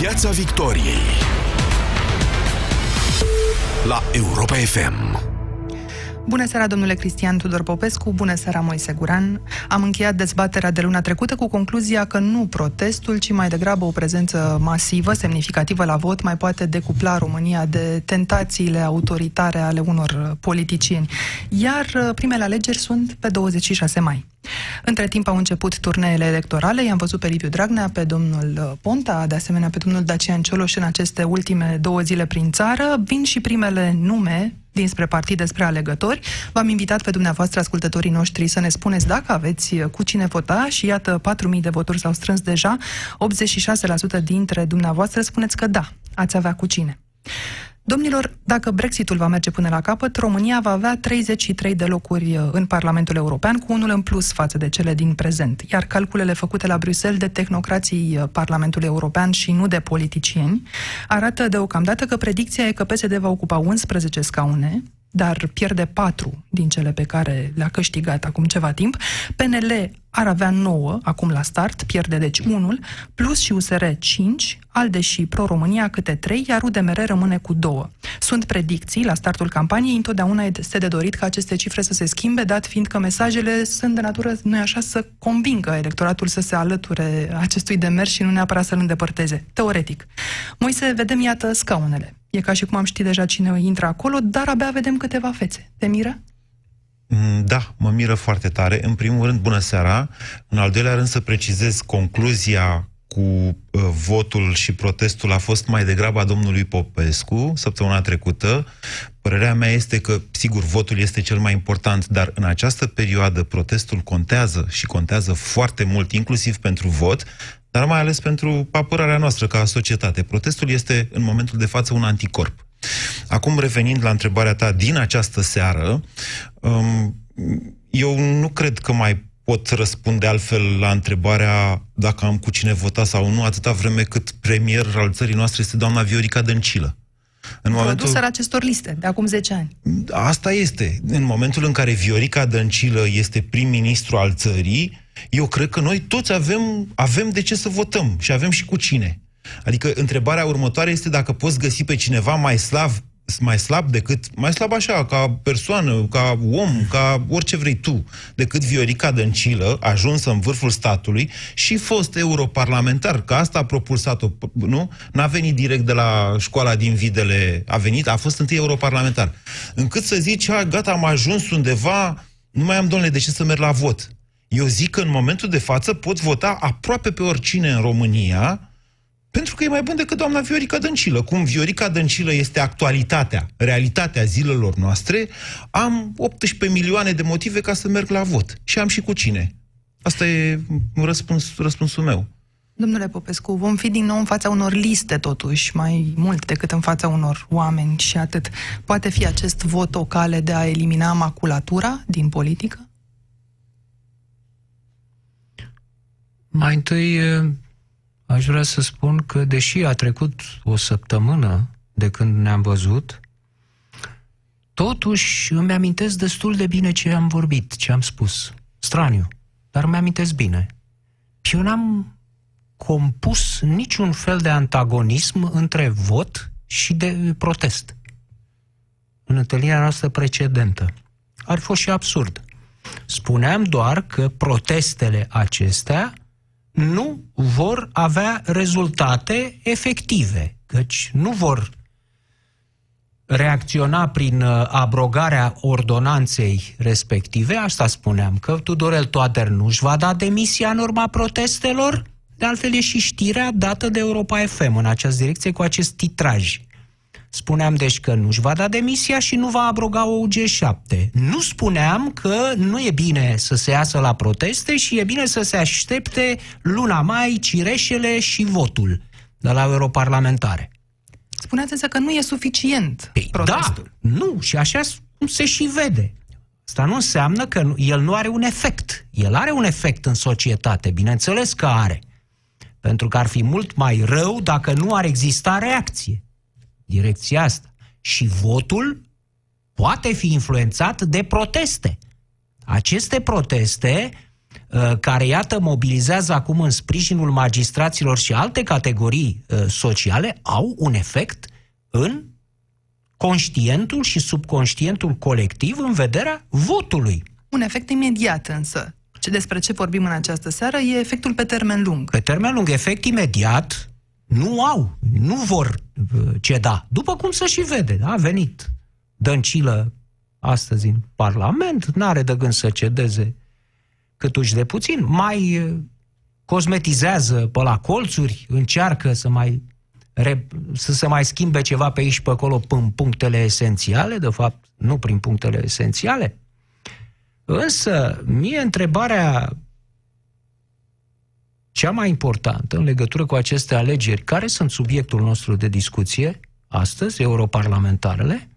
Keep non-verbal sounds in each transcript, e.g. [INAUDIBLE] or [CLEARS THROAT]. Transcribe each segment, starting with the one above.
Piața Victoriei la Europa FM. Bună seara, domnule Cristian Tudor Popescu, bună seara, Moise Guran. Am încheiat dezbaterea de luna trecută cu concluzia că nu protestul, ci mai degrabă o prezență masivă, semnificativă la vot, mai poate decupla România de tentațiile autoritare ale unor politicieni. Iar uh, primele alegeri sunt pe 26 mai. Între timp au început turneele electorale, i-am văzut pe Liviu Dragnea, pe domnul uh, Ponta, de asemenea pe domnul Dacian Cioloș în aceste ultime două zile prin țară. Vin și primele nume dinspre partide spre alegători. V-am invitat pe dumneavoastră, ascultătorii noștri, să ne spuneți dacă aveți uh, cu cine vota și iată, 4.000 de voturi s-au strâns deja. 86% dintre dumneavoastră spuneți că da, ați avea cu cine. Domnilor, dacă Brexitul va merge până la capăt, România va avea 33 de locuri uh, în Parlamentul European, cu unul în plus față de cele din prezent. Iar calculele făcute la Bruxelles de tehnocrații uh, Parlamentului European și nu de politicieni arată deocamdată că predicția e că PSD va ocupa 11 scaune, dar pierde patru din cele pe care le-a câștigat acum ceva timp. PNL ar avea 9 acum la start, pierde deci unul, plus și USR 5, ALDE și Pro-România câte 3, iar UDMR rămâne cu 2. Sunt predicții la startul campaniei, întotdeauna este de dorit ca aceste cifre să se schimbe, dat fiind că mesajele sunt de natură, nu așa, să convingă electoratul să se alăture acestui demers și nu neapărat să-l îndepărteze. Teoretic. Moise, vedem, iată, scaunele. E ca și cum am ști deja cine intră acolo, dar abia vedem câteva fețe. Te miră? Mm, da, mă miră foarte tare. În primul rând, bună seara. În al doilea rând, să precizez concluzia cu uh, votul și protestul a fost mai degrabă a domnului Popescu săptămâna trecută. Părerea mea este că, sigur, votul este cel mai important, dar în această perioadă protestul contează și contează foarte mult, inclusiv pentru vot, dar mai ales pentru apărarea noastră ca societate. Protestul este, în momentul de față, un anticorp. Acum, revenind la întrebarea ta din această seară, um, eu nu cred că mai pot răspunde altfel la întrebarea dacă am cu cine vota sau nu, atâta vreme cât premier al țării noastre este doamna Viorica Dăncilă. În momentul... acestor liste, de acum 10 ani. Asta este. În momentul în care Viorica Dăncilă este prim-ministru al țării, eu cred că noi toți avem, avem de ce să votăm și avem și cu cine. Adică întrebarea următoare este dacă poți găsi pe cineva mai slab, mai slab decât, mai slab așa, ca persoană, ca om, ca orice vrei tu, decât Viorica Dăncilă, ajunsă în vârful statului și fost europarlamentar, că asta a propulsat-o, nu? N-a venit direct de la școala din Videle, a venit, a fost întâi europarlamentar. Încât să zici, ha, gata, am ajuns undeva, nu mai am, domnule, de ce să merg la vot? Eu zic că în momentul de față pot vota aproape pe oricine în România, pentru că e mai bun decât doamna Viorica Dăncilă. Cum Viorica Dăncilă este actualitatea, realitatea zilelor noastre, am 18 milioane de motive ca să merg la vot. Și am și cu cine. Asta e răspuns, răspunsul meu. Domnule Popescu, vom fi din nou în fața unor liste, totuși, mai mult decât în fața unor oameni și atât. Poate fi acest vot o cale de a elimina maculatura din politică? Mai întâi, aș vrea să spun că, deși a trecut o săptămână de când ne-am văzut, totuși îmi amintesc destul de bine ce am vorbit, ce am spus. Straniu, dar îmi amintesc bine. Și eu n-am compus niciun fel de antagonism între vot și de protest. În întâlnirea noastră precedentă. Ar fi și absurd. Spuneam doar că protestele acestea nu vor avea rezultate efective, căci nu vor reacționa prin uh, abrogarea ordonanței respective, asta spuneam, că Tudorel Toader nu își va da demisia în urma protestelor, de altfel e și știrea dată de Europa FM în această direcție cu acest titraj. Spuneam deci că nu-și va da demisia și nu va abroga o UG7. Nu spuneam că nu e bine să se iasă la proteste și e bine să se aștepte luna mai, cireșele și votul de la europarlamentare. Spuneați însă că nu e suficient păi, protestul. Da, nu, și așa se și vede. Asta nu înseamnă că el nu are un efect. El are un efect în societate, bineînțeles că are. Pentru că ar fi mult mai rău dacă nu ar exista reacție direcția asta. Și votul poate fi influențat de proteste. Aceste proteste uh, care, iată, mobilizează acum în sprijinul magistraților și alte categorii uh, sociale, au un efect în conștientul și subconștientul colectiv în vederea votului. Un efect imediat însă. Ce despre ce vorbim în această seară e efectul pe termen lung. Pe termen lung, efect imediat, nu au, nu vor uh, ceda. După cum să și vede, a venit Dăncilă astăzi în Parlament, n-are de gând să cedeze cât uși de puțin, mai uh, cosmetizează pe la colțuri, încearcă să mai să se mai schimbe ceva pe aici și pe acolo prin punctele esențiale, de fapt, nu prin punctele esențiale. Însă, mie întrebarea cea mai importantă în legătură cu aceste alegeri, care sunt subiectul nostru de discuție astăzi, europarlamentarele,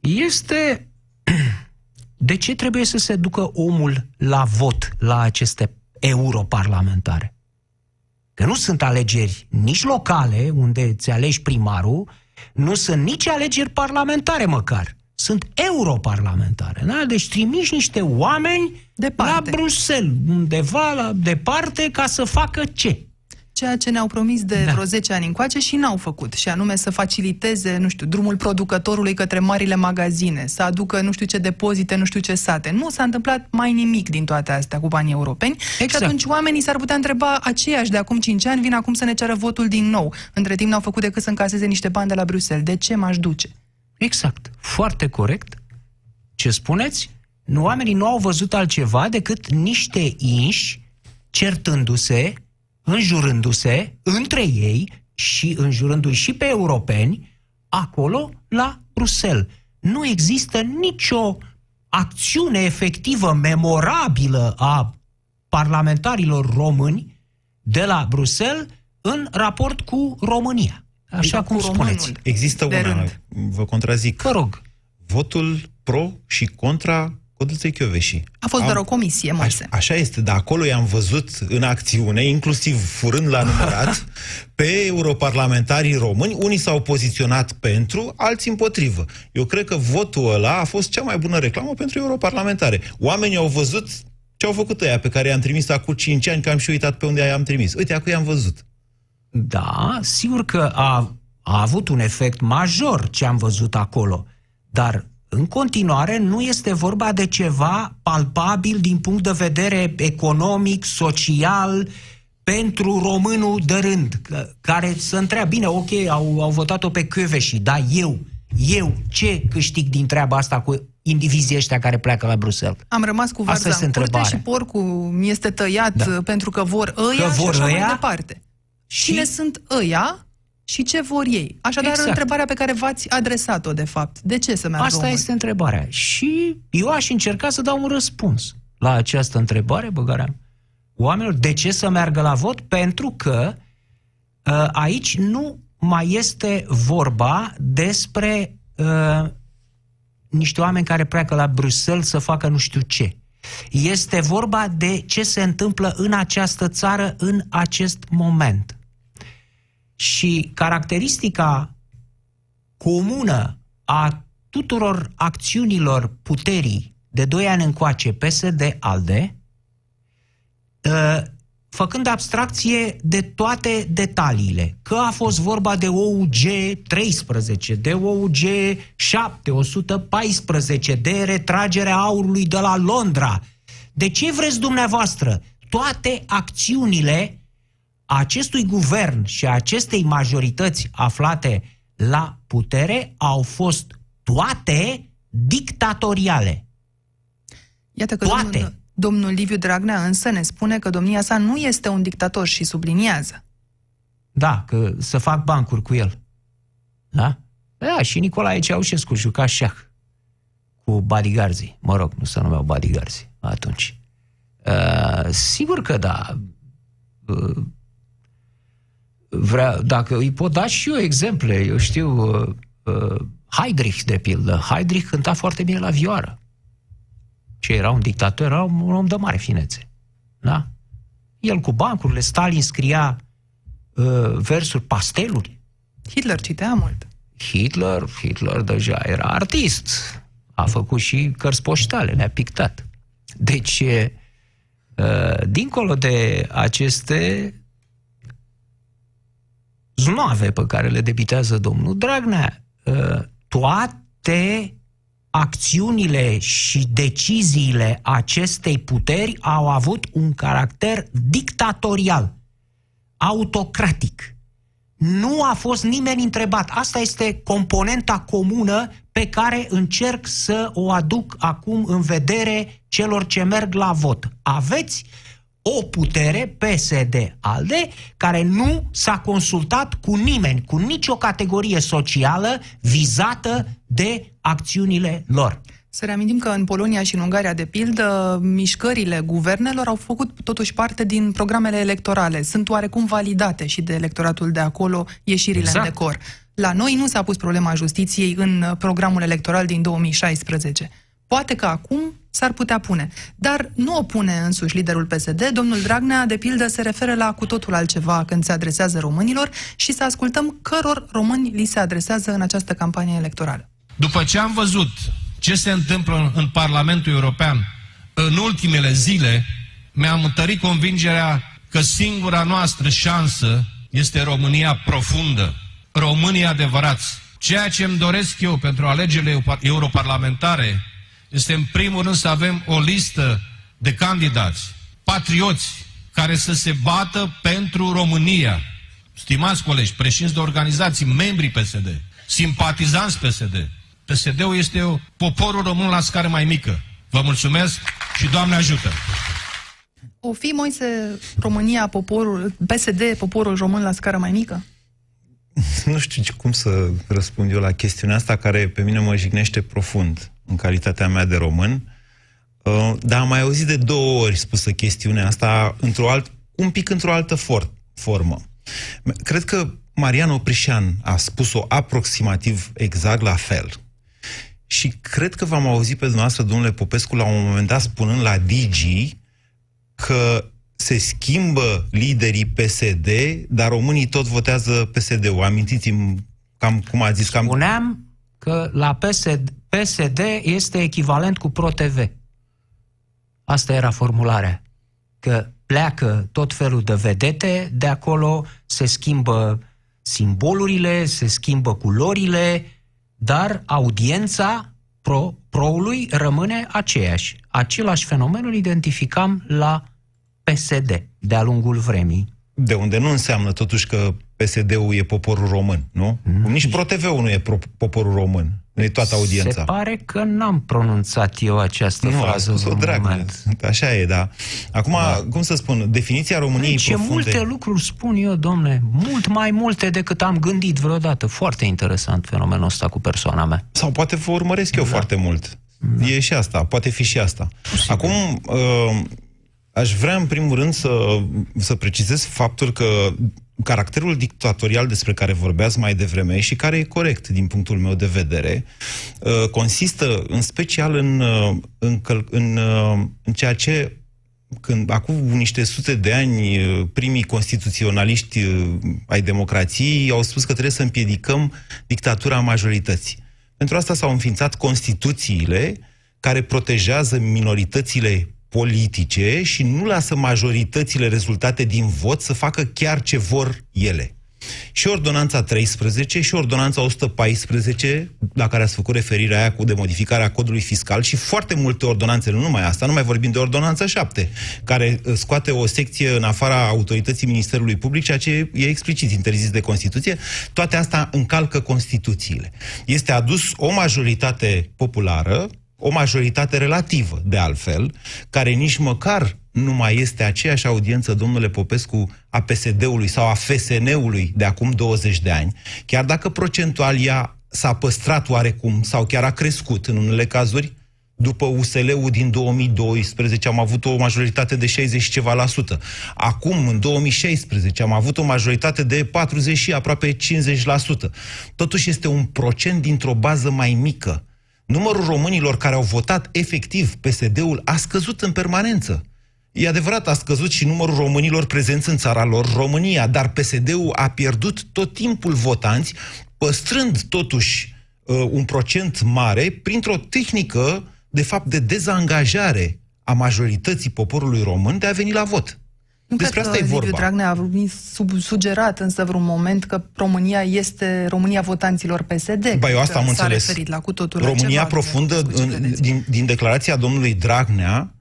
este [CLEARS THROAT] de ce trebuie să se ducă omul la vot la aceste europarlamentare? Că nu sunt alegeri nici locale, unde îți alegi primarul, nu sunt nici alegeri parlamentare măcar. Sunt europarlamentare. Da? Deci trimiși niște oameni departe. la Bruxelles, undeva la departe, ca să facă ce? ceea ce ne-au promis de da. vreo 10 ani încoace și n-au făcut, și anume să faciliteze, nu știu, drumul producătorului către marile magazine, să aducă nu știu ce depozite, nu știu ce sate. Nu s-a întâmplat mai nimic din toate astea cu banii europeni exact. și atunci oamenii s-ar putea întreba aceiași de acum 5 ani vin acum să ne ceară votul din nou. Între timp n-au făcut decât să încaseze niște bani de la Bruxelles. De ce m-aș duce? Exact. Foarte corect. Ce spuneți? Nu, oamenii nu au văzut altceva decât niște inși certându-se înjurându-se între ei și înjurându-i și pe europeni, acolo, la Bruxelles. Nu există nicio acțiune efectivă, memorabilă a parlamentarilor români de la Bruxelles în raport cu România. Așa cum spuneți. Există una, rând. vă contrazic. Vă rog. Votul pro și contra Codruței Chioveși. A fost Am, doar o comisie, Moise. Aș, așa este, dar acolo i-am văzut în acțiune, inclusiv furând la numărat, [LAUGHS] pe europarlamentarii români. Unii s-au poziționat pentru, alții împotrivă. Eu cred că votul ăla a fost cea mai bună reclamă pentru europarlamentare. Oamenii au văzut ce au făcut ăia pe care i-am trimis acum 5 ani, că am și uitat pe unde i-am trimis. Uite, acum i-am văzut. Da, sigur că a, a avut un efect major ce am văzut acolo, dar în continuare nu este vorba de ceva palpabil din punct de vedere economic, social, pentru românul de rând, care să întreabă, bine, ok, au, au votat-o pe Căveși, dar eu, eu, ce câștig din treaba asta cu indivizii ăștia care pleacă la Bruxelles? Am rămas cu varza în curte și porcul mi este tăiat da. pentru că vor ăia că vor și așa ăia? mai departe. Și... Cine sunt ăia și ce vor ei. Așadar, exact. întrebarea pe care v-ați adresat-o, de fapt. De ce să meargă Asta omul? este întrebarea. Și eu aș încerca să dau un răspuns la această întrebare, băgarea oamenilor. De ce să meargă la vot? Pentru că uh, aici nu mai este vorba despre uh, niște oameni care pleacă la Bruxelles să facă nu știu ce. Este vorba de ce se întâmplă în această țară în acest moment. Și caracteristica comună a tuturor acțiunilor puterii de doi ani încoace PSD-ALDE, ă, făcând abstracție de toate detaliile. Că a fost vorba de OUG 13, de OUG 7, 114, de retragerea aurului de la Londra. De ce vreți dumneavoastră? Toate acțiunile acestui guvern și a acestei majorități aflate la putere au fost toate dictatoriale. Iată că toate. Domnul, domnul Liviu Dragnea însă ne spune că domnia sa nu este un dictator și subliniază. Da, că să fac bancuri cu el. Da? Da, și Nicolae Ceaușescu juca șah cu bodyguards Mă rog, nu se numeau bodyguards atunci. Uh, sigur că da. Uh, vrea, dacă îi pot da și eu exemple, eu știu, uh, uh, Heydrich, de pildă. Heydrich cânta foarte bine la vioară. Ce era un dictator, era un, un om de mare finețe. Da? El cu bancurile, Stalin scria uh, versuri, pasteluri. Hitler citea mult. Hitler, Hitler deja era artist. A făcut și cărți poștale, le-a pictat. Deci, uh, Uh, dincolo de aceste znoave pe care le debitează domnul Dragnea, uh, toate acțiunile și deciziile acestei puteri au avut un caracter dictatorial, autocratic. Nu a fost nimeni întrebat. Asta este componenta comună pe care încerc să o aduc acum în vedere celor ce merg la vot. Aveți o putere, PSD-ALDE, care nu s-a consultat cu nimeni, cu nicio categorie socială vizată de acțiunile lor. Să reamintim că în Polonia și în Ungaria, de pildă, mișcările guvernelor au făcut totuși parte din programele electorale. Sunt oarecum validate și de electoratul de acolo ieșirile exact. în decor. La noi nu s-a pus problema justiției în programul electoral din 2016. Poate că acum s-ar putea pune. Dar nu o pune însuși liderul PSD. Domnul Dragnea, de pildă, se referă la cu totul altceva când se adresează românilor și să ascultăm căror români li se adresează în această campanie electorală. După ce am văzut ce se întâmplă în Parlamentul European în ultimele zile, mi-am întărit convingerea că singura noastră șansă este România profundă, românii adevărați. Ceea ce îmi doresc eu pentru alegerile europarlamentare este în primul rând să avem o listă de candidați, patrioți, care să se bată pentru România. Stimați colegi, președinți de organizații, membrii PSD, simpatizanți PSD. PSD-ul este poporul român la scară mai mică. Vă mulțumesc și Doamne ajută! O fi, Moise, România, poporul, PSD, poporul român la scară mai mică? Nu știu cum să răspund eu la chestiunea asta care pe mine mă jignește profund în calitatea mea de român, uh, dar am mai auzit de două ori spusă chestiunea asta într-o alt, un pic într-o altă for, formă. Cred că Marian Oprișan a spus-o aproximativ exact la fel. Și cred că v-am auzit pe dumneavoastră, domnule Popescu, la un moment dat spunând la Digi că se schimbă liderii PSD, dar românii tot votează PSD-ul. Amintiți-mi cam cum a zis. Cam... Spuneam că la PSD, PSD este echivalent cu ProTV. Asta era formularea. Că pleacă tot felul de vedete, de acolo se schimbă simbolurile, se schimbă culorile, dar audiența pro, proului rămâne aceeași. Același fenomen îl identificam la PSD de-a lungul vremii. De unde nu înseamnă totuși că PSD-ul e poporul român, nu? Mm. Nici ProTV-ul nu e pro- poporul român. Nu e toată audiența. Se pare că n-am pronunțat eu această nu, frază. Nu, drag, așa e, da. Acum, da. cum să spun, definiția României Ce profunde... multe lucruri spun eu, domne, mult mai multe decât am gândit vreodată. Foarte interesant fenomenul ăsta cu persoana mea. Sau poate vă urmăresc eu da. foarte mult. Da. E și asta, poate fi și asta. Posibil. Acum, uh, aș vrea în primul rând să, să precizez faptul că caracterul dictatorial despre care vorbeați mai devreme și care e corect din punctul meu de vedere, uh, consistă în special în, uh, în, în, uh, în ceea ce când acum niște sute de ani primii constituționaliști ai democrației au spus că trebuie să împiedicăm dictatura majorității. Pentru asta s-au înființat constituțiile care protejează minoritățile politice și nu lasă majoritățile rezultate din vot să facă chiar ce vor ele. Și ordonanța 13 și ordonanța 114, la care ați făcut referirea aia cu de modificarea codului fiscal și foarte multe ordonanțe, nu numai asta, nu mai vorbim de ordonanța 7, care uh, scoate o secție în afara autorității Ministerului Public, ceea ce e explicit interzis de Constituție, toate astea încalcă Constituțiile. Este adus o majoritate populară o majoritate relativă, de altfel, care nici măcar nu mai este aceeași audiență, domnule Popescu, a PSD-ului sau a FSN-ului de acum 20 de ani, chiar dacă procentual ea s-a păstrat oarecum sau chiar a crescut în unele cazuri, după USL-ul din 2012 am avut o majoritate de 60 și ceva la sută. Acum, în 2016, am avut o majoritate de 40 și aproape 50 la sută. Totuși este un procent dintr-o bază mai mică numărul românilor care au votat efectiv PSD-ul a scăzut în permanență. E adevărat, a scăzut și numărul românilor prezenți în țara lor, România, dar PSD-ul a pierdut tot timpul votanți, păstrând totuși uh, un procent mare printr-o tehnică, de fapt, de dezangajare a majorității poporului român de a veni la vot. Nu Despre cred asta că e vorba. Liviu Dragnea a sub, sugerat însă vreun moment că România este România votanților PSD. Ba, eu asta am Că s-a înțeles. referit la cu totul la România ceva, profundă, nu știu ce în, credeți. din, din declarația domnului Dragnea,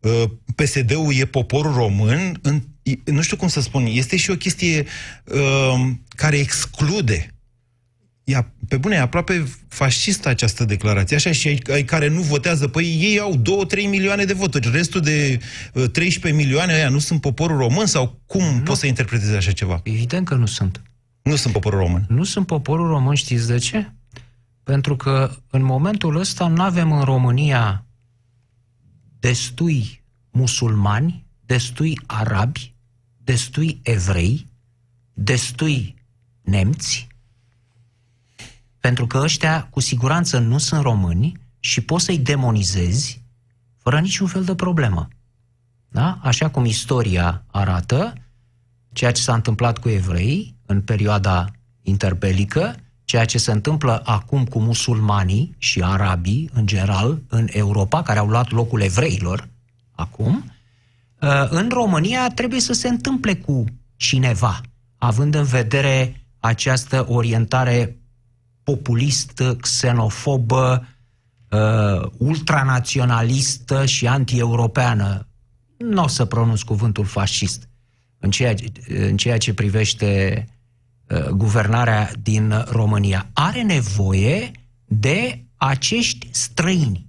uh, PSD-ul e poporul român, în, i- nu știu cum să spun, este și o chestie uh, care exclude. Ea, pe bune, e aproape fascistă această declarație. Așa și ai, ai care nu votează, păi ei au 2-3 milioane de voturi. Restul de uh, 13 milioane aia nu sunt poporul român? Sau cum nu. poți să interpretezi așa ceva? Evident că nu sunt. Nu sunt poporul român. Nu sunt poporul român, știți de ce? Pentru că în momentul ăsta nu avem în România destui musulmani, destui arabi, destui evrei, destui nemți, pentru că ăștia cu siguranță nu sunt români și poți să-i demonizezi fără niciun fel de problemă. Da? Așa cum istoria arată, ceea ce s-a întâmplat cu evrei în perioada interbelică, ceea ce se întâmplă acum cu musulmanii și arabii, în general, în Europa, care au luat locul evreilor acum, uh, în România trebuie să se întâmple cu cineva, având în vedere această orientare populistă, xenofobă, uh, ultranaționalistă și anti-europeană. Nu o să pronunț cuvântul fascist în ceea, în ceea ce privește uh, guvernarea din România. Are nevoie de acești străini.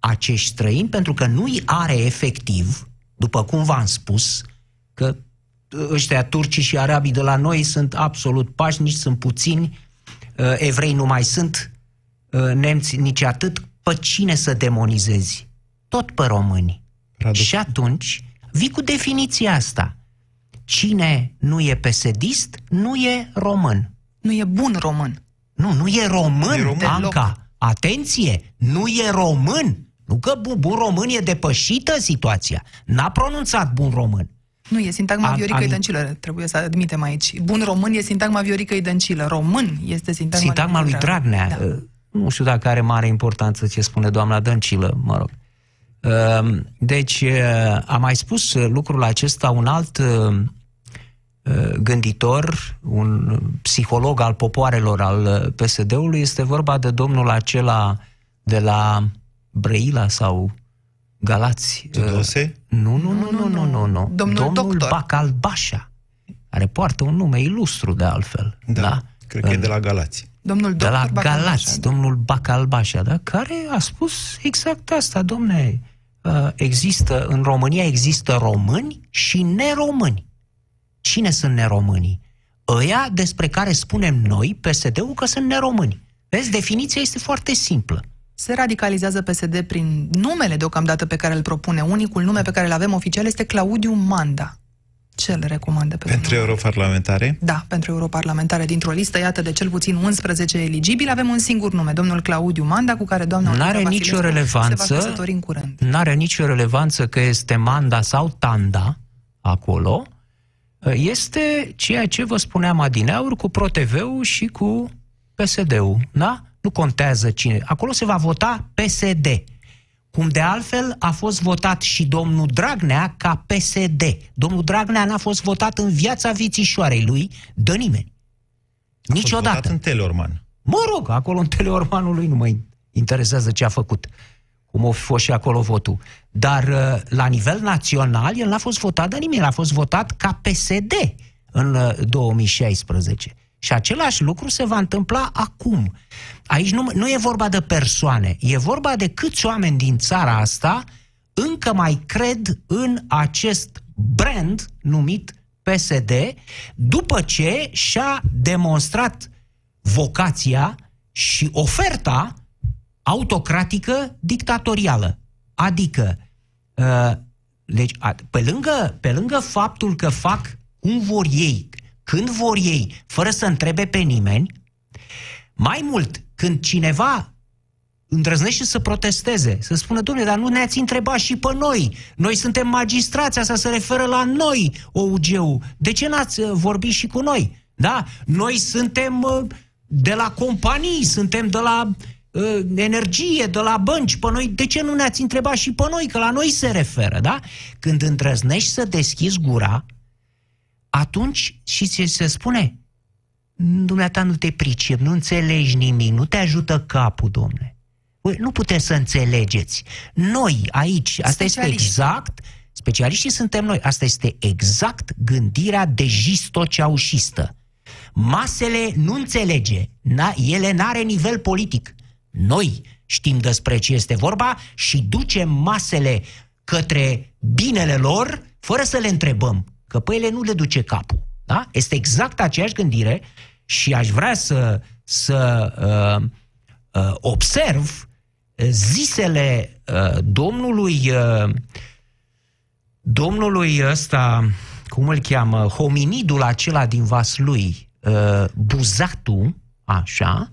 Acești străini, pentru că nu-i are efectiv, după cum v-am spus, că ăștia turcii și arabii de la noi sunt absolut pașnici, sunt puțini, uh, evrei nu mai sunt, uh, nemți nici atât, pe cine să demonizezi? Tot pe români. Radu. Și atunci vii cu definiția asta. Cine nu e pesedist, nu e român. Nu e bun român. Nu, nu e român, E român. Anca. Atenție, nu e român. Nu că bun, bun român e depășită situația. N-a pronunțat bun român. Nu, e sintagma Am- Viorică am- Dăncilă, trebuie să admitem aici. Bun român e sintagma Viorică Dăncilă. Român este sintagma, Sintagma lui Dragnea. Da. uh, Nu știu dacă are mare importanță ce spune doamna Dăncilă, mă rog. Uh, Deci, uh, a mai spus uh, lucrul acesta un alt uh, uh, gânditor, un psiholog al popoarelor al uh, PSD-ului, este vorba de domnul acela de la Brăila sau Galați. Uh, Tudose? Nu, nu, nu, nu, nu, nu, nu. Domnul Domnul doctor. Bacalbașa, care poartă un nume ilustru de altfel. Da. da? Cred că e În- de la Galați. Domnul de la doctor Bacalbașa, Galați, da. domnul Bacalbașa, da? care a spus exact asta, domne, uh, există, în România există români și neromâni. Cine sunt neromânii? Ăia despre care spunem noi, PSD-ul, că sunt neromâni. Vezi, definiția este foarte simplă. Se radicalizează PSD prin numele deocamdată pe care îl propune. Unicul nume pe care îl avem oficial este Claudiu Manda. Ce îl recomandă pe Pentru domnul? europarlamentare? Da, pentru europarlamentare. Dintr-o listă, iată, de cel puțin 11 eligibili, avem un singur nume, domnul Claudiu Manda, cu care doamna N-are Olga nicio Vasilescu relevanță. se va căsători în curând. N-are nicio relevanță că este Manda sau Tanda acolo. Este ceea ce vă spuneam adineauri cu ProTV-ul și cu PSD-ul, da? Nu contează cine. Acolo se va vota PSD. Cum de altfel a fost votat și domnul Dragnea ca PSD. Domnul Dragnea n-a fost votat în viața vițișoarei lui de nimeni. A fost Niciodată. votat în Teleorman. Mă rog, acolo în teleormanul nu mă interesează ce a făcut. Cum a fost și acolo votul. Dar uh, la nivel național, el n-a fost votat de nimeni, el a fost votat ca PSD în uh, 2016. Și același lucru se va întâmpla acum. Aici nu, nu e vorba de persoane, e vorba de câți oameni din țara asta încă mai cred în acest brand numit PSD, după ce și-a demonstrat vocația și oferta autocratică dictatorială. Adică, uh, deci, a, pe, lângă, pe lângă faptul că fac cum vor ei, când vor ei, fără să întrebe pe nimeni, mai mult, când cineva îndrăznește să protesteze, să spună, domnule, dar nu ne-ați întrebat și pe noi. Noi suntem magistrați, asta se referă la noi, OUG-ul. De ce n-ați uh, vorbit și cu noi? Da? Noi suntem uh, de la companii, suntem de la uh, energie de la bănci pe noi, de ce nu ne-ați întrebat și pe noi, că la noi se referă, da? Când îndrăznești să deschizi gura, atunci și se, se spune, dumneata nu te pricep, nu înțelegi nimic, nu te ajută capul, domne. Nu puteți să înțelegeți. Noi aici, asta este exact, specialiștii suntem noi, asta este exact gândirea de gistoceușistă. Masele nu înțelege, n- ele n-are nivel politic. Noi știm despre ce este vorba și ducem masele către binele lor fără să le întrebăm, că pe ele nu le duce capul. Da? Este exact aceeași gândire și aș vrea să, să uh, uh, observ zisele uh, domnului uh, domnului ăsta, cum îl cheamă, hominidul acela din Vaslui, uh, Buzatu, așa,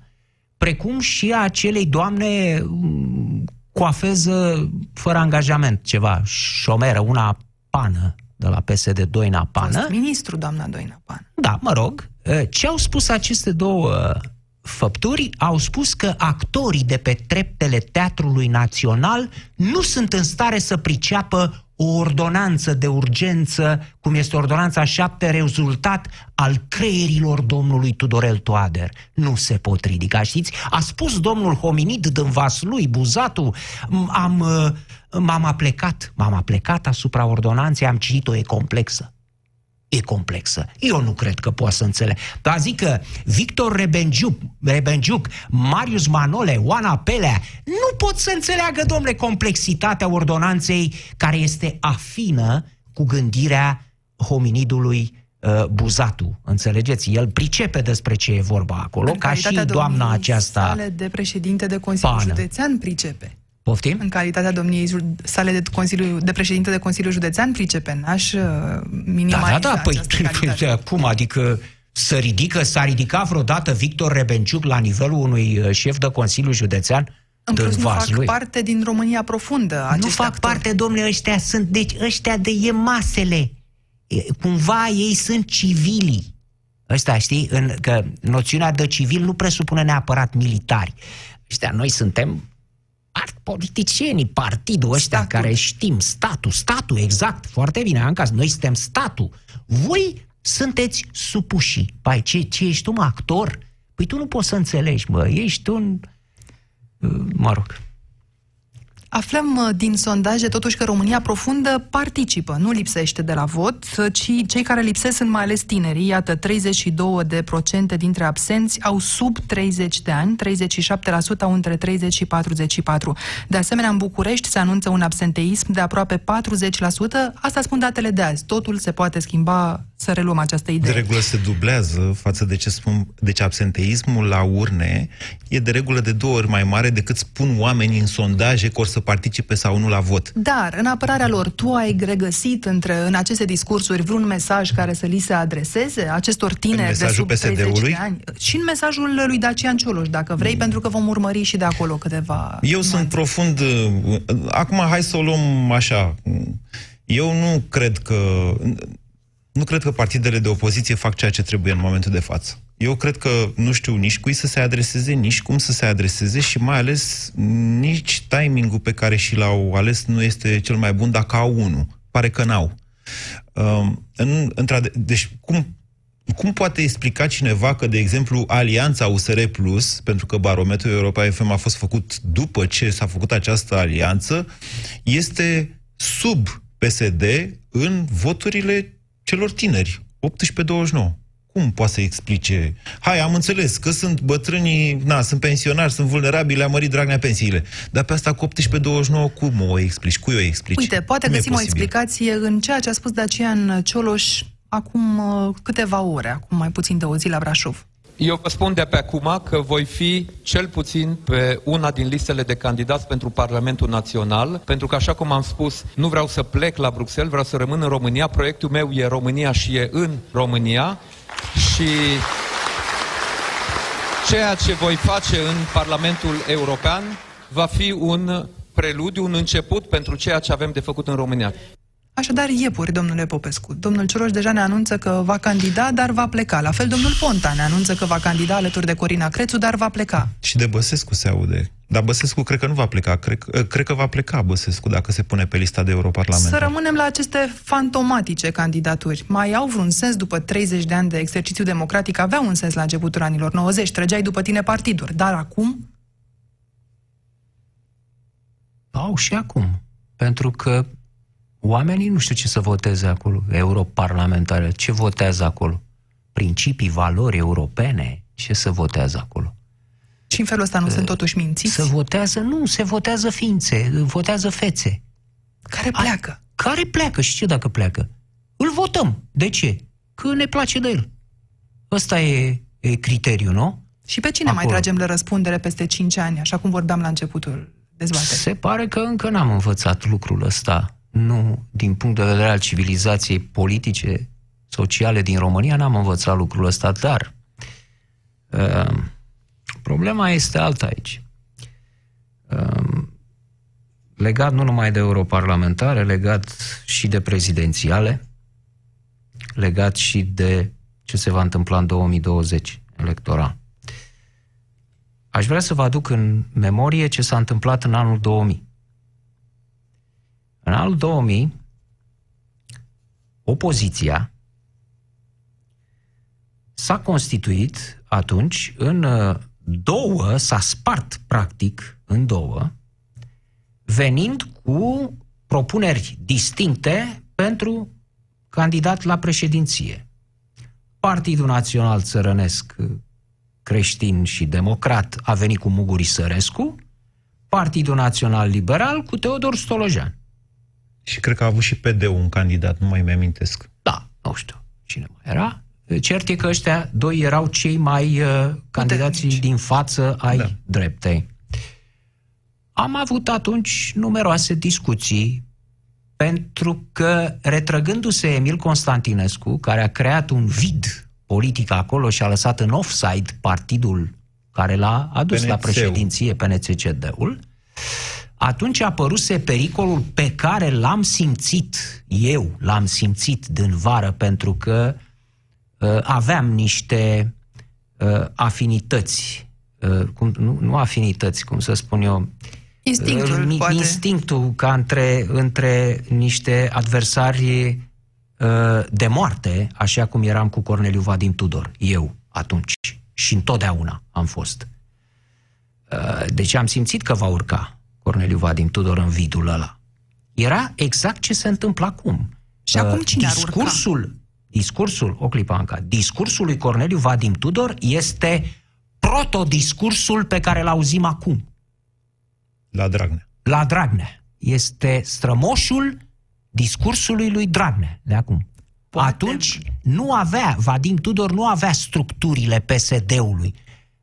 precum și a acelei doamne um, coafeză fără angajament, ceva, șomeră, una pană de la PSD Doina Pană. ministru, doamna Doina Pană. Da, mă rog. Uh, ce au spus aceste două făpturi? Au spus că actorii de pe treptele Teatrului Național nu sunt în stare să priceapă o ordonanță de urgență, cum este ordonanța 7, rezultat al creierilor domnului Tudorel Toader. Nu se pot ridica, știți? A spus domnul Hominid din Vaslui, Buzatu, am, m-am aplecat, m-am aplecat asupra ordonanței, am citit-o, e complexă e complexă. Eu nu cred că poate să înțeleg. Dar zic că Victor Rebenjuc, Rebenjuc Marius Manole, Oana Pelea, nu pot să înțeleagă, domnule, complexitatea ordonanței care este afină cu gândirea hominidului uh, Buzatu. Înțelegeți? El pricepe despre ce e vorba acolo, ca și doamna aceasta. Sale de președinte de Consiliu Pană. Județean pricepe. Poftim? În calitatea domniei sale de, Consiliu, de președinte de Consiliu Județean, pricepe, n-aș minimaliza Da, da, da, păi, [LAUGHS] păi cum, adică să ridică, s-a ridicat vreodată Victor Rebenciuc la nivelul unui uh, șef de Consiliu Județean? În plus, nu fac lui. parte din România profundă. Nu fac actori. parte, domnule, ăștia sunt, deci ăștia de e masele. Cumva ei sunt civili. Ăsta, știi, în, că noțiunea de civil nu presupune neapărat militari. Ăștia, noi suntem politicienii, partidul ăștia statul. care știm, statul, statul, exact, foarte bine, Anca, noi suntem statul. Voi sunteți supuși. Păi ce, ce ești tu, mă, actor? Păi tu nu poți să înțelegi, mă, ești un... Mă rog. Aflăm uh, din sondaje totuși că România profundă participă, nu lipsește de la vot, uh, ci cei care lipsesc sunt mai ales tinerii. Iată, 32 de procente dintre absenți au sub 30 de ani, 37% au între 30 și 44. De asemenea, în București se anunță un absenteism de aproape 40%. Asta spun datele de azi. Totul se poate schimba să reluăm această idee. De regulă se dublează față de ce spun. Deci absenteismul la urne e de regulă de două ori mai mare decât spun oamenii în sondaje că or să participe sau nu la vot. Dar, în apărarea lor, tu ai regăsit între, în aceste discursuri vreun mesaj care să li se adreseze acestor tineri de sub 30 de ani? Și în mesajul lui Dacian Cioloș, dacă vrei, mm. pentru că vom urmări și de acolo câteva... Eu sunt profund... Acum, hai să o luăm așa. Eu nu cred că nu cred că partidele de opoziție fac ceea ce trebuie în momentul de față. Eu cred că nu știu nici cui să se adreseze, nici cum să se adreseze și mai ales nici timingul pe care și l-au ales nu este cel mai bun dacă au unul. Pare că n-au. Um, în, deci, cum, cum poate explica cineva că, de exemplu, alianța USR Plus, pentru că barometrul Europa FM a fost făcut după ce s-a făcut această alianță, este sub PSD în voturile celor tineri, 18-29. Cum poate să explice? Hai, am înțeles că sunt bătrânii, na, sunt pensionari, sunt vulnerabili, a mărit Dragnea pensiile. Dar pe asta cu 18-29, cum o explici? Cui o explici? Uite, poate cum găsim o explicație în ceea ce a spus Dacian Cioloș acum uh, câteva ore, acum mai puțin de o zi la Brașov. Eu vă spun de pe acum că voi fi cel puțin pe una din listele de candidați pentru Parlamentul Național, pentru că, așa cum am spus, nu vreau să plec la Bruxelles, vreau să rămân în România. Proiectul meu e România și e în România. Și ceea ce voi face în Parlamentul European va fi un preludiu, un început pentru ceea ce avem de făcut în România. Așadar, iepuri, domnule Popescu. Domnul Cioloș deja ne anunță că va candida, dar va pleca. La fel, domnul Ponta ne anunță că va candida alături de Corina Crețu, dar va pleca. Și de Băsescu se aude. Dar Băsescu cred că nu va pleca. Cred, cred că va pleca Băsescu dacă se pune pe lista de europarlament. Să rămânem la aceste fantomatice candidaturi. Mai au vreun sens după 30 de ani de exercițiu democratic? Aveau un sens la începutul anilor 90. Trăgeai după tine partiduri. Dar acum? Au și acum. Pentru că Oamenii nu știu ce să voteze acolo, europarlamentare, ce votează acolo? Principii, valori europene, ce să votează acolo? Și în felul ăsta nu uh, sunt totuși mințiți? Se votează, nu, se votează ființe, votează fețe. Care pleacă? A, care pleacă și ce dacă pleacă? Îl votăm. De ce? Că ne place de el. Ăsta e, e criteriul, nu? Și pe cine Acolo. mai tragem la răspundere peste 5 ani, așa cum vorbeam la începutul dezbaterii? Se pare că încă n-am învățat lucrul ăsta nu, din punct de vedere al civilizației politice, sociale din România, n-am învățat lucrul ăsta, dar uh, problema este alta aici. Uh, legat nu numai de europarlamentare, legat și de prezidențiale, legat și de ce se va întâmpla în 2020 electoral. Aș vrea să vă aduc în memorie ce s-a întâmplat în anul 2000. În anul 2000, opoziția s-a constituit atunci în uh, două, s-a spart practic în două, venind cu propuneri distincte pentru candidat la președinție. Partidul Național Țărănesc creștin și democrat a venit cu Muguri Sărescu, Partidul Național Liberal cu Teodor Stolojan. Și cred că a avut și PD un candidat, nu mai mi-amintesc. Da, nu știu cine mai era. Cert e că ăștia doi erau cei mai uh, candidații Puternici. din față ai da. dreptei. Am avut atunci numeroase discuții pentru că, retrăgându-se Emil Constantinescu, care a creat un vid politic acolo și a lăsat în offside partidul care l-a adus PNC-ul. la președinție, PNCCD-ul, atunci a apăruse pericolul pe care l-am simțit, eu l-am simțit din vară, pentru că uh, aveam niște uh, afinități, uh, cum, nu, nu afinități, cum să spun eu, Instinctul, uh, poate. Instinctul ca între, între niște adversari uh, de moarte, așa cum eram cu Corneliu Vadim Tudor, eu atunci și întotdeauna am fost. Uh, deci am simțit că va urca Corneliu Vadim Tudor în vidul ăla. Era exact ce se întâmplă acum. Și uh, acum cine discursul, ar discursul, o clipă Anca, discursul lui Corneliu Vadim Tudor este protodiscursul pe care îl auzim acum. La Dragnea. La Dragnea. Este strămoșul discursului lui Dragnea de acum. Poate... Atunci nu avea, Vadim Tudor nu avea structurile PSD-ului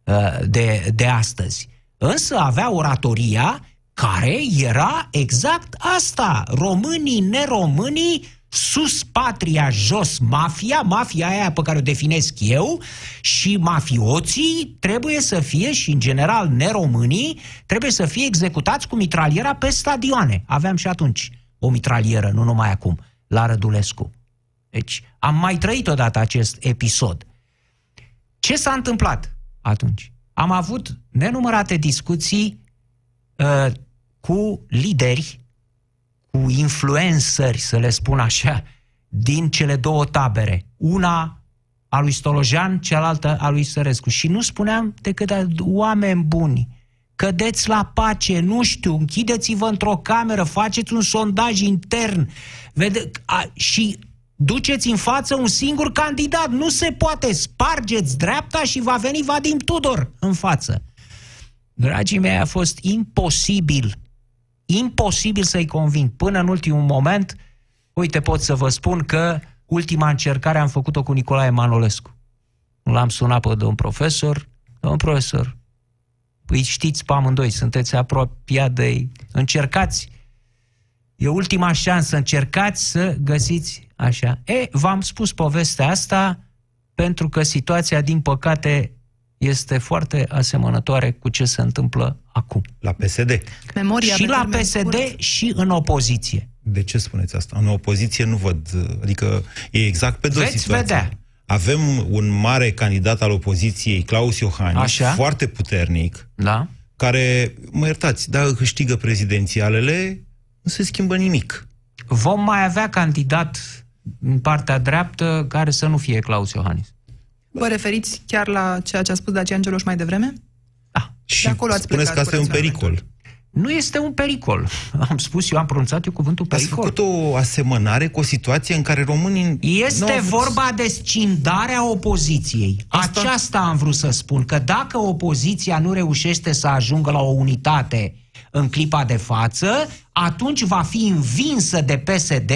uh, de, de astăzi. Însă avea oratoria care era exact asta. Românii, neromânii, sus patria, jos mafia, mafia aia pe care o definesc eu, și mafioții trebuie să fie, și în general neromânii, trebuie să fie executați cu mitraliera pe stadioane. Aveam și atunci o mitralieră, nu numai acum, la Rădulescu. Deci am mai trăit odată acest episod. Ce s-a întâmplat atunci? Am avut nenumărate discuții uh, cu lideri, cu influenceri, să le spun așa, din cele două tabere. Una a lui Stolojan, cealaltă a lui Sărescu. Și nu spuneam decât oameni buni, cădeți la pace, nu știu, închideți-vă într-o cameră, faceți un sondaj intern vede, a, și duceți în față un singur candidat. Nu se poate, spargeți dreapta și va veni Vadim Tudor în față. Dragii mei, a fost imposibil imposibil să-i conving. Până în ultimul moment, uite, pot să vă spun că ultima încercare am făcut-o cu Nicolae Manolescu. L-am sunat pe domn profesor, domn profesor, păi știți pe amândoi, sunteți apropiat de ei, încercați, e ultima șansă, încercați să găsiți așa. E, v-am spus povestea asta pentru că situația, din păcate, este foarte asemănătoare cu ce se întâmplă acum. La PSD. Memoria și la PSD scurt. și în opoziție. De ce spuneți asta? În opoziție nu văd, adică e exact pe dos Veți situația. vedea. Avem un mare candidat al opoziției, Claus Iohannis, Așa. foarte puternic, Da? care, mă iertați, dacă câștigă prezidențialele, nu se schimbă nimic. Vom mai avea candidat în partea dreaptă care să nu fie Claus Iohannis. Vă referiți chiar la ceea ce a spus Dacian Geloș mai devreme? Da. Și acolo ați spuneți că plecat asta e un cu pericol. Nu este un pericol. [LAUGHS] Am spus, eu am pronunțat eu cuvântul Ați pericol. făcut o asemănare cu o situație în care românii... n-au Este avut- vorba de scindarea opoziției. Asta- Aceasta am vrut să spun, că dacă opoziția nu reușește să ajungă la o unitate în clipa de față, atunci va fi învinsă de PSD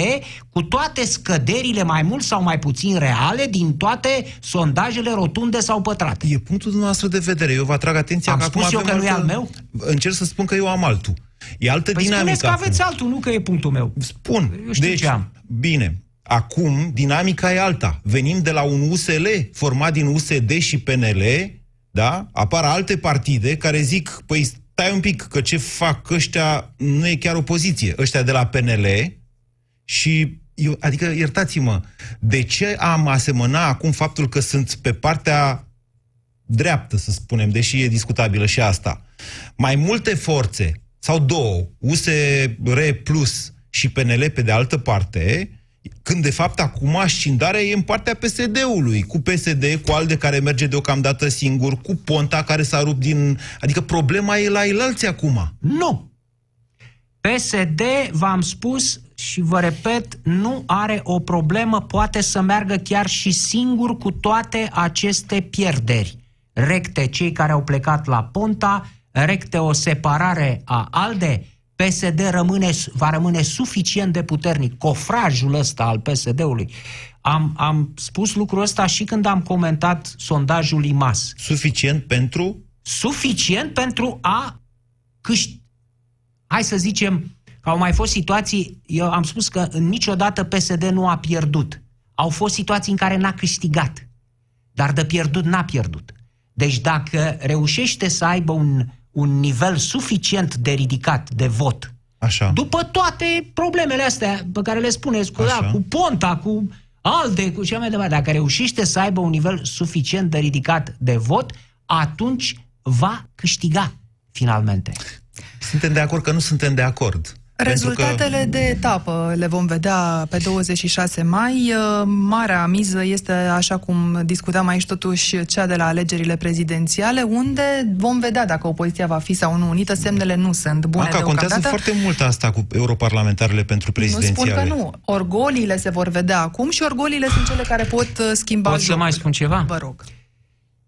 cu toate scăderile mai mult sau mai puțin reale din toate sondajele rotunde sau pătrate. E punctul dumneavoastră de vedere. Eu vă atrag atenția Am că spus acum eu avem că nu e altă... al meu? Încerc să spun că eu am altul. E altă Păi dinamică spuneți că acum. aveți altul, nu că e punctul meu. Spun. Eu știu deci, ce am. bine. Acum, dinamica e alta. Venim de la un USL format din USD și PNL, da? Apar alte partide care zic, păi stai un pic, că ce fac ăștia nu e chiar opoziție. Ăștia de la PNL și eu, adică, iertați-mă, de ce am asemăna acum faptul că sunt pe partea dreaptă, să spunem, deși e discutabilă și asta. Mai multe forțe, sau două, USR Plus și PNL pe de altă parte, când de fapt acum ascindarea e în partea PSD-ului, cu PSD, cu ALDE care merge deocamdată singur, cu Ponta care s-a rupt din... Adică problema e la elalți acum. Nu. PSD, v-am spus și vă repet, nu are o problemă, poate să meargă chiar și singur cu toate aceste pierderi. Recte cei care au plecat la Ponta, recte o separare a ALDE, PSD rămâne, va rămâne suficient de puternic. Cofrajul ăsta al PSD-ului. Am, am spus lucrul ăsta și când am comentat sondajul IMAS. Suficient pentru... Suficient pentru a câștiga hai să zicem că au mai fost situații, eu am spus că niciodată PSD nu a pierdut. Au fost situații în care n-a câștigat. Dar de pierdut n-a pierdut. Deci dacă reușește să aibă un, un nivel suficient de ridicat de vot, Așa. după toate problemele astea pe care le spuneți, cu, Așa. da, cu Ponta, cu ALDE, cu ce mai departe, dacă reușește să aibă un nivel suficient de ridicat de vot, atunci va câștiga finalmente. Suntem de acord că nu suntem de acord. Rezultatele Pentru de etapă le vom vedea pe 26 mai. Uh, Marea miză este, așa cum discutam aici, totuși cea de la alegerile prezidențiale, unde vom vedea dacă opoziția va fi sau nu unită. Semnele nu sunt bune Anca, contează deocamdată. foarte mult asta cu europarlamentarele pentru Nu spun prezidențiale. că nu. Orgoliile se vor vedea acum și orgoliile sunt cele care pot uh, schimba Pot să jocurile. mai spun ceva? Vă rog.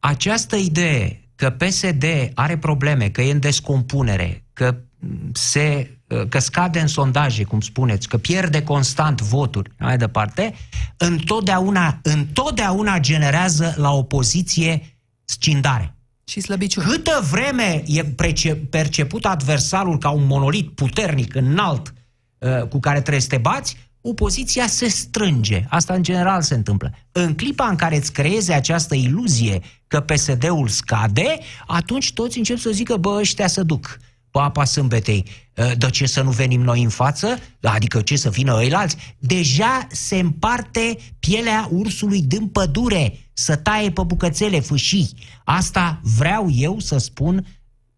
Această idee că PSD are probleme, că e în descompunere, că se că scade în sondaje, cum spuneți, că pierde constant voturi, mai departe, întotdeauna, întotdeauna generează la opoziție scindare. Și slăbiciune. Câtă vreme e prece- perceput adversarul ca un monolit puternic, înalt, uh, cu care trebuie să te bați, opoziția se strânge. Asta în general se întâmplă. În clipa în care îți creezi această iluzie că PSD-ul scade, atunci toți încep să zică, bă, ăștia să duc pe apa sâmbetei. Uh, De ce să nu venim noi în față? Adică ce să vină ăilalți? Deja se împarte pielea ursului din pădure, să taie pe bucățele fâșii. Asta vreau eu să spun,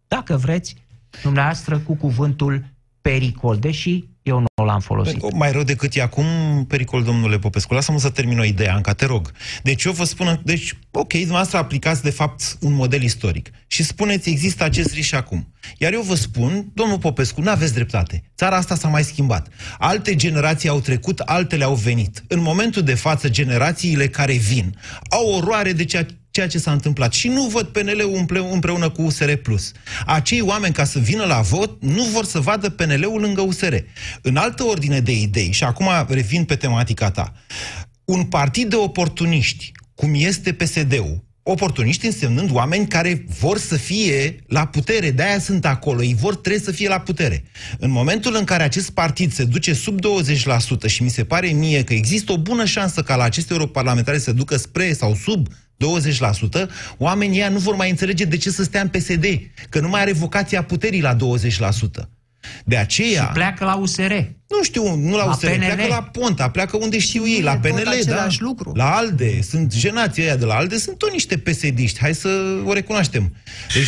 dacă vreți, dumneavoastră cu cuvântul pericol, deși eu nu l-am folosit. Mai rău decât e acum, pericol, domnule Popescu. Lasă-mă să termin o idee, Anca, te rog. Deci eu vă spun, deci, ok, dumneavoastră aplicați de fapt un model istoric și spuneți există acest risc și acum. Iar eu vă spun, domnul Popescu, nu aveți dreptate. Țara asta s-a mai schimbat. Alte generații au trecut, altele au venit. În momentul de față, generațiile care vin au oroare de ceea ceea ce s-a întâmplat. Și nu văd PNL-ul împle- împreună cu USR+. Acei oameni, ca să vină la vot, nu vor să vadă PNL-ul lângă USR. În altă ordine de idei, și acum revin pe tematica ta, un partid de oportuniști, cum este PSD-ul, oportuniști însemnând oameni care vor să fie la putere, de-aia sunt acolo, ei vor, trebuie să fie la putere. În momentul în care acest partid se duce sub 20% și mi se pare mie că există o bună șansă ca la aceste europarlamentare să ducă spre sau sub 20%, oamenii ăia nu vor mai înțelege de ce să stea în PSD, că nu mai are vocația puterii la 20%. De aceea... Și pleacă la USR. Nu știu, nu la, La USR, PNL. pleacă la Ponta, pleacă unde știu ei, la tot PNL, da. același lucru. La ALDE, sunt jenații aia de la ALDE, sunt tot niște pesediști, hai să o recunoaștem. Deci,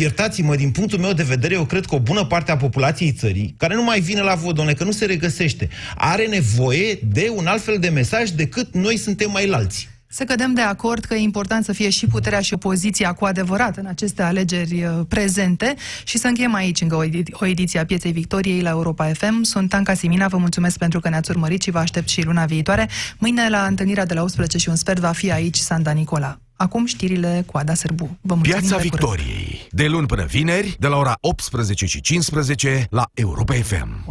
iertați-mă, din punctul meu de vedere, eu cred că o bună parte a populației țării, care nu mai vine la vot, doamne, că nu se regăsește, are nevoie de un alt fel de mesaj decât noi suntem mai lalți. Să cădem de acord că e important să fie și puterea și opoziția cu adevărat în aceste alegeri uh, prezente și să încheiem aici încă o, edi- o ediție a Pieței Victoriei la Europa FM. Sunt Anca Simina, vă mulțumesc pentru că ne-ați urmărit și vă aștept și luna viitoare. Mâine la întâlnirea de la 18 și un sfert va fi aici Sanda Nicola. Acum știrile cu Ada Sârbu. Vă mulțumim Piața pe curând. Victoriei. De luni până vineri, de la ora 18 și 15 la Europa FM.